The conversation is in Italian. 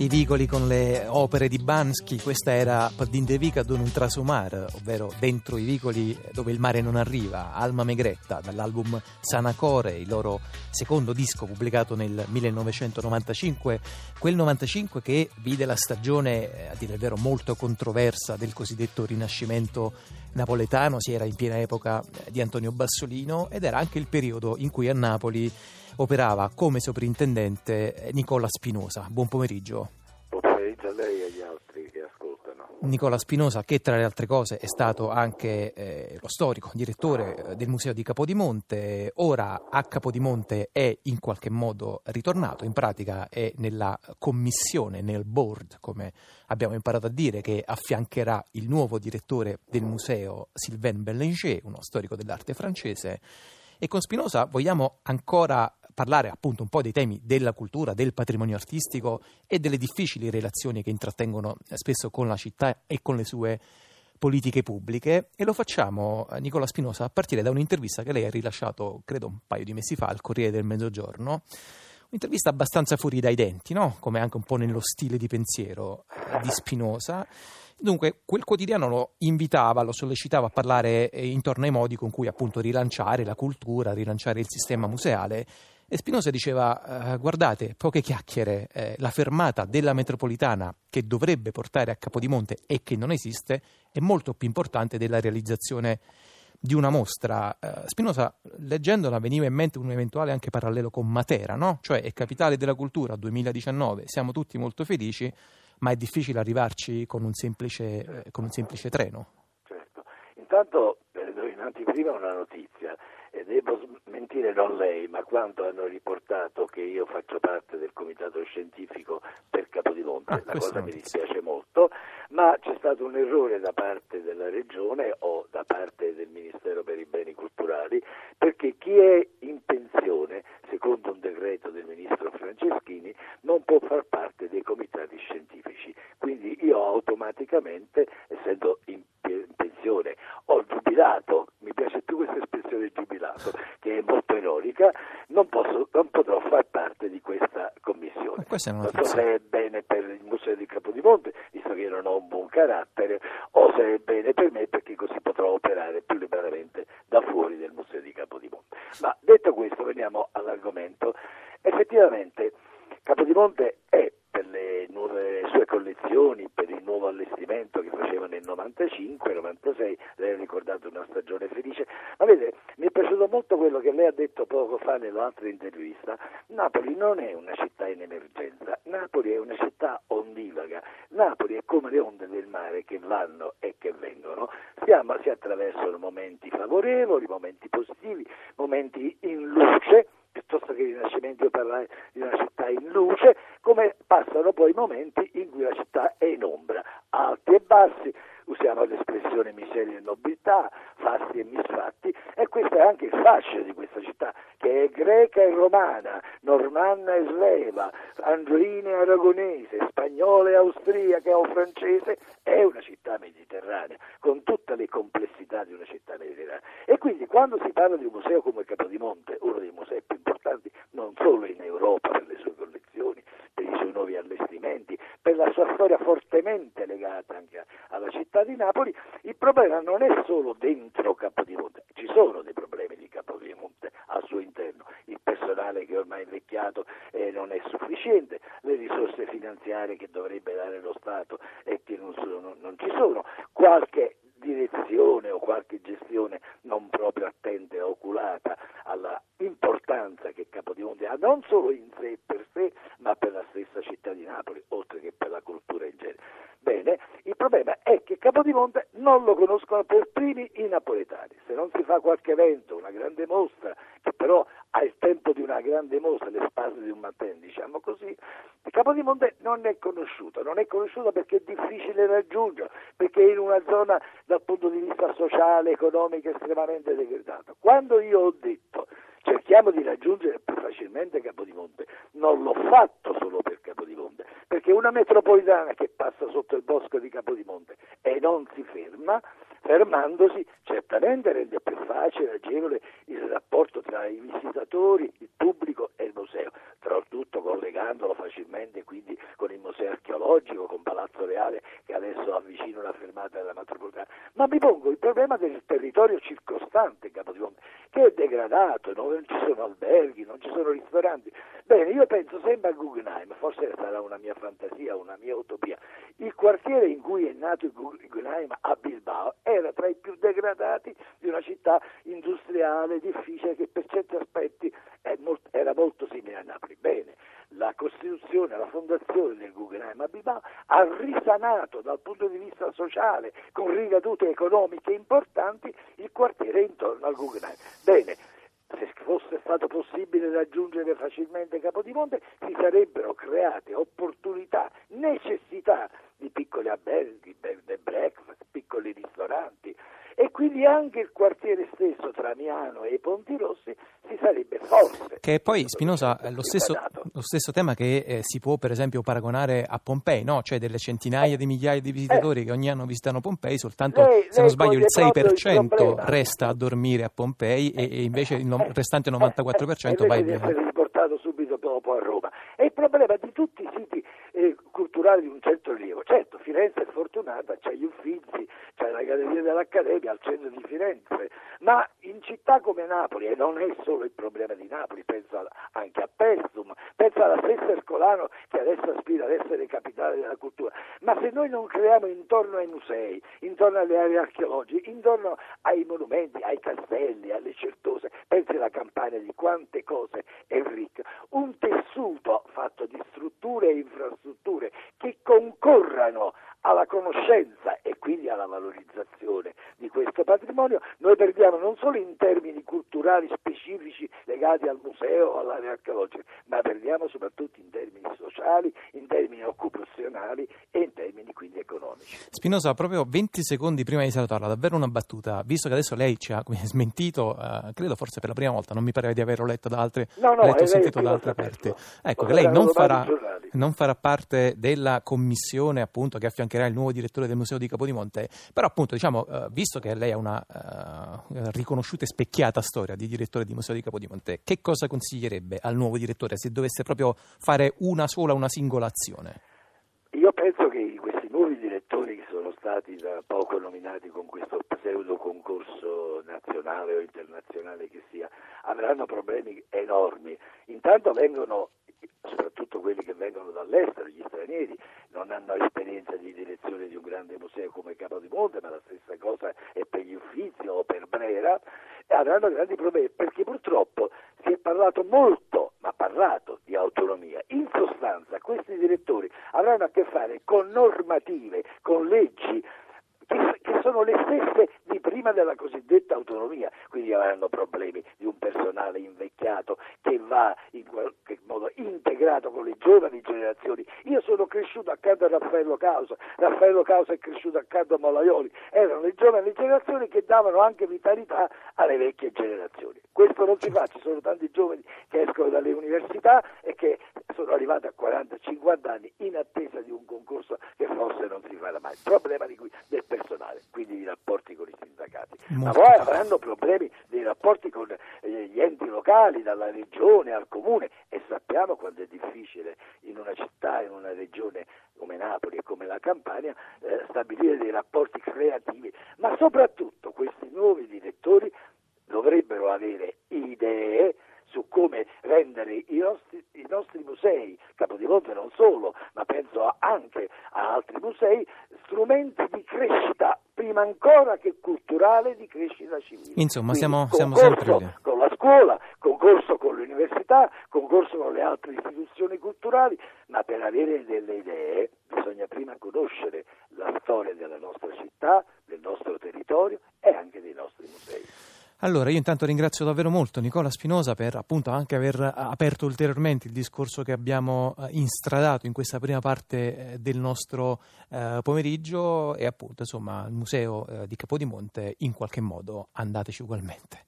i vicoli con le opere di Bansky, questa era Padindevica Don un trasumar, ovvero dentro i vicoli dove il mare non arriva, Alma Megretta, dall'album Sanacore, il loro secondo disco pubblicato nel 1995, quel 95 che vide la stagione, eh, a dire il vero, molto controversa del cosiddetto rinascimento napoletano, si era in piena epoca eh, di Antonio Bassolino ed era anche il periodo in cui a Napoli operava come sovrintendente Nicola Spinosa. Buon pomeriggio. Buon pomeriggio a lei e agli altri che ascoltano. Nicola Spinosa, che tra le altre cose è stato anche eh, lo storico, direttore eh, del Museo di Capodimonte, ora a Capodimonte è in qualche modo ritornato, in pratica è nella commissione, nel board, come abbiamo imparato a dire, che affiancherà il nuovo direttore del museo Sylvain Bellanger, uno storico dell'arte francese. E con Spinosa vogliamo ancora parlare appunto un po' dei temi della cultura, del patrimonio artistico e delle difficili relazioni che intrattengono spesso con la città e con le sue politiche pubbliche e lo facciamo, eh, Nicola Spinosa, a partire da un'intervista che lei ha rilasciato, credo un paio di mesi fa, al Corriere del Mezzogiorno. Un'intervista abbastanza fuori dai denti, no? come anche un po' nello stile di pensiero eh, di Spinosa. Dunque, quel quotidiano lo invitava, lo sollecitava a parlare eh, intorno ai modi con cui appunto rilanciare la cultura, rilanciare il sistema museale e Spinoza diceva, eh, guardate, poche chiacchiere, eh, la fermata della metropolitana che dovrebbe portare a Capodimonte e che non esiste è molto più importante della realizzazione di una mostra. Eh, Spinoza, leggendola, veniva in mente un eventuale anche parallelo con Matera, no? Cioè è capitale della cultura 2019, siamo tutti molto felici, ma è difficile arrivarci con un semplice, eh, con un semplice treno. Certo. Intanto, eh, in anteprima una notizia e devo smentire non lei, ma quanto hanno riportato che io faccio parte del comitato scientifico per Capodimonte, ah, la cosa mi dispiace molto, ma c'è stato un errore da parte della Regione o da parte del Ministero per i beni culturali, perché chi è in pensione, secondo un decreto del Ministro Franceschini, non può far parte dei comitati scientifici. Quindi io automaticamente, essendo in pensione, ho giubilato, mi piace più questa espressione giubilato, che è ironica, non, posso, non potrò far parte di questa commissione. Non so se è bene per il Museo di Capodimonte, visto che io non ho un buon carattere, o se è bene per me perché così potrò operare più liberamente da fuori del Museo di Capodimonte. Ma detto questo, veniamo all'argomento. Effettivamente Capodimonte è nuove sue collezioni, per il nuovo allestimento che faceva nel 95-96, lei ha ricordato una stagione felice, ma vede, mi è piaciuto molto quello che lei ha detto poco fa nell'altra intervista, Napoli non è una città in emergenza, Napoli è una città ondivaga, Napoli è come le onde del mare che vanno e che vengono, Stiamo, si attraversano momenti favorevoli, momenti positivi, momenti in luce, piuttosto che rinascimento io parlare di una città in luce, come passano poi momenti in cui la città è in ombra, alti e bassi, usiamo l'espressione miseria e nobiltà, fasti e misfatti, e questo è anche il fascio di questa città, che è greca e romana, normanna e sleva, andrina e aragonese, spagnola e austriaca o francese, è una città mediterranea, con tutte le complessità di una città mediterranea. E quindi quando si parla di un museo come Capodimonte, uno dei musei più importanti non solo in Europa per le sue collezioni, per i suoi nuovi allestimenti, per la sua storia fortemente legata anche alla città di Napoli, il problema non è solo dentro Capodimonte, ci sono dei problemi di Capodimonte al suo interno, il personale che ormai è invecchiato e non è sufficiente, le risorse finanziarie che dovrebbe dare lo Stato e che non, sono, non ci sono, qualche direzione o qualche gestione non proprio attenta e oculata alla importanza che Capodimonte ha non solo in sé per sé, ma per la stessa città di Napoli, oltre che per la cultura in genere. Bene, il problema è che Capodimonte non lo conoscono per primi i napoletani. Se non si fa qualche evento, una grande mostra, che però ha il tempo di una grande mostra, le spase di un mattino, diciamo così, Capodimonte non è conosciuto, non è conosciuto perché è difficile raggiungerlo, perché è in una zona dal punto di vista sociale, economico estremamente degradata. Quando io ho detto cerchiamo di raggiungere più facilmente Capodimonte, non l'ho fatto solo per Capodimonte, perché una metropolitana che passa sotto il bosco di Capodimonte e non si ferma, fermandosi certamente rende più facile, agevole il rapporto tra i visitatori, il pubblico e il museo. soprattutto collegandolo facilmente quindi con il museo archeologico, con Palazzo Reale che adesso avvicina una fermata della metropolitana, ma mi pongo il problema del territorio circostante Capodimonte, che è degradato, non ci sono alberghi, non ci sono ristoranti. Bene, io penso sempre a Guggenheim, forse sarà una mia fantasia, una mia utopia. Il quartiere in cui è nato il Guggenheim a Bilbao era tra i più degradati di una città industriale, difficile, che per certi aspetti era molto simile a Napoli. Bene, la costituzione, la fondazione del Guggenheim a Bilbao ha risanato dal punto di vista sociale, con ricadute economiche importanti, il quartiere intorno al Guggenheim. Bene, se fosse stato possibile raggiungere facilmente Capodimonte, si sarebbero create opportunità, necessità di piccoli alberghi, bed and breakfast, piccoli ristoranti, e quindi anche il quartiere stesso tra Miano e Ponti Rossi si sarebbe forse. Che poi Spinosa è lo stesso, lo stesso tema che eh, si può per esempio paragonare a Pompei, no? cioè delle centinaia di migliaia di visitatori eh. che ogni anno visitano Pompei, soltanto lei, se non sbaglio il 6% il resta a dormire a Pompei e, e invece il no, restante 94% va in via. riportato subito dopo a Roma. E il problema di tutti i siti eh, culturali di un certo rilievo, certo Firenze è fortunata, c'è gli Uffizi, c'è la Galleria dell'Accademia al centro di Firenze, ma in città come Napoli, e non è solo il problema di Napoli, penso anche a Pestum, penso alla stessa Ercolano che adesso aspira ad essere capitale della cultura, ma se noi non creiamo intorno ai musei, intorno alle aree archeologiche, intorno ai monumenti, ai castelli, alle certose, pensi alla campagna di quante cose è ricca, un tessuto fatto di strutture e infrastrutture che concorrano alla conoscenza e quindi alla valorizzazione di questo patrimonio, noi perdiamo non solo in termini culturali specifici legati al museo o all'area archeologica, ma perdiamo soprattutto in termini sociali, in termini occupazionali e in termini quindi economici. Spinosa, proprio 20 secondi prima di salutarla, davvero una battuta, visto che adesso lei ci ha smentito, eh, credo forse per la prima volta, non mi pare di averlo letto da altre, no, no, letto, sentito da altre parti. Ecco, che lei non farà, non farà parte della commissione appunto che affiancherà affiancherà il nuovo direttore del Museo di Capodimonte, però appunto diciamo, eh, visto che lei ha una uh, riconosciuta e specchiata storia di direttore di Museo di Capodimonte, che cosa consiglierebbe al nuovo direttore se dovesse proprio fare una sola, una singola azione? Io penso che questi nuovi direttori che sono stati da poco nominati con questo pseudo concorso nazionale o internazionale che sia, avranno problemi enormi. Intanto vengono soprattutto quelli che vengono dall'estero, gli stranieri, non hanno esperienza di direzione di un grande museo come Capodimonte, ma la stessa cosa è per gli Uffizi o per Brera, avranno grandi problemi perché purtroppo si è parlato molto, ma parlato di autonomia. In sostanza questi direttori avranno a che fare con normative, con leggi che sono le stesse di prima della cosiddetta autonomia, quindi avranno problemi di un personale invecchiato che va in qualche modo integrato con le giovani generazioni. Io sono cresciuto accanto a Raffaello Causa, Raffaello Causa è cresciuto accanto a Molaioli, erano le giovani generazioni che davano anche vitalità alle vecchie generazioni. Questo non si fa, ci sono tanti giovani che escono dalle università e che sono arrivati a 40-50 anni in attesa di un concorso che forse non si farà mai. Il problema di cui, del personale, quindi i rapporti con i sindacati. Molto. Ma poi avranno problemi dei rapporti con eh, gli enti locali, dalla regione al comune sappiamo quanto è difficile in una città, in una regione come Napoli e come la Campania eh, stabilire dei rapporti creativi, ma soprattutto questi nuovi direttori dovrebbero avere idee su come rendere i nostri, i nostri, musei, Capodimonte non solo, ma penso anche musei, strumenti di crescita, prima ancora che culturale, di crescita civile. Insomma, siamo, siamo sempre lì. Con la scuola, concorso con l'università, concorso con le altre istituzioni culturali, ma per avere delle idee bisogna prima conoscere la storia della nostra città, del nostro territorio e anche dei nostri musei. Allora, io intanto ringrazio davvero molto Nicola Spinosa per appunto anche aver aperto ulteriormente il discorso che abbiamo eh, instradato in questa prima parte eh, del nostro eh, pomeriggio e appunto insomma il museo eh, di Capodimonte in qualche modo andateci ugualmente.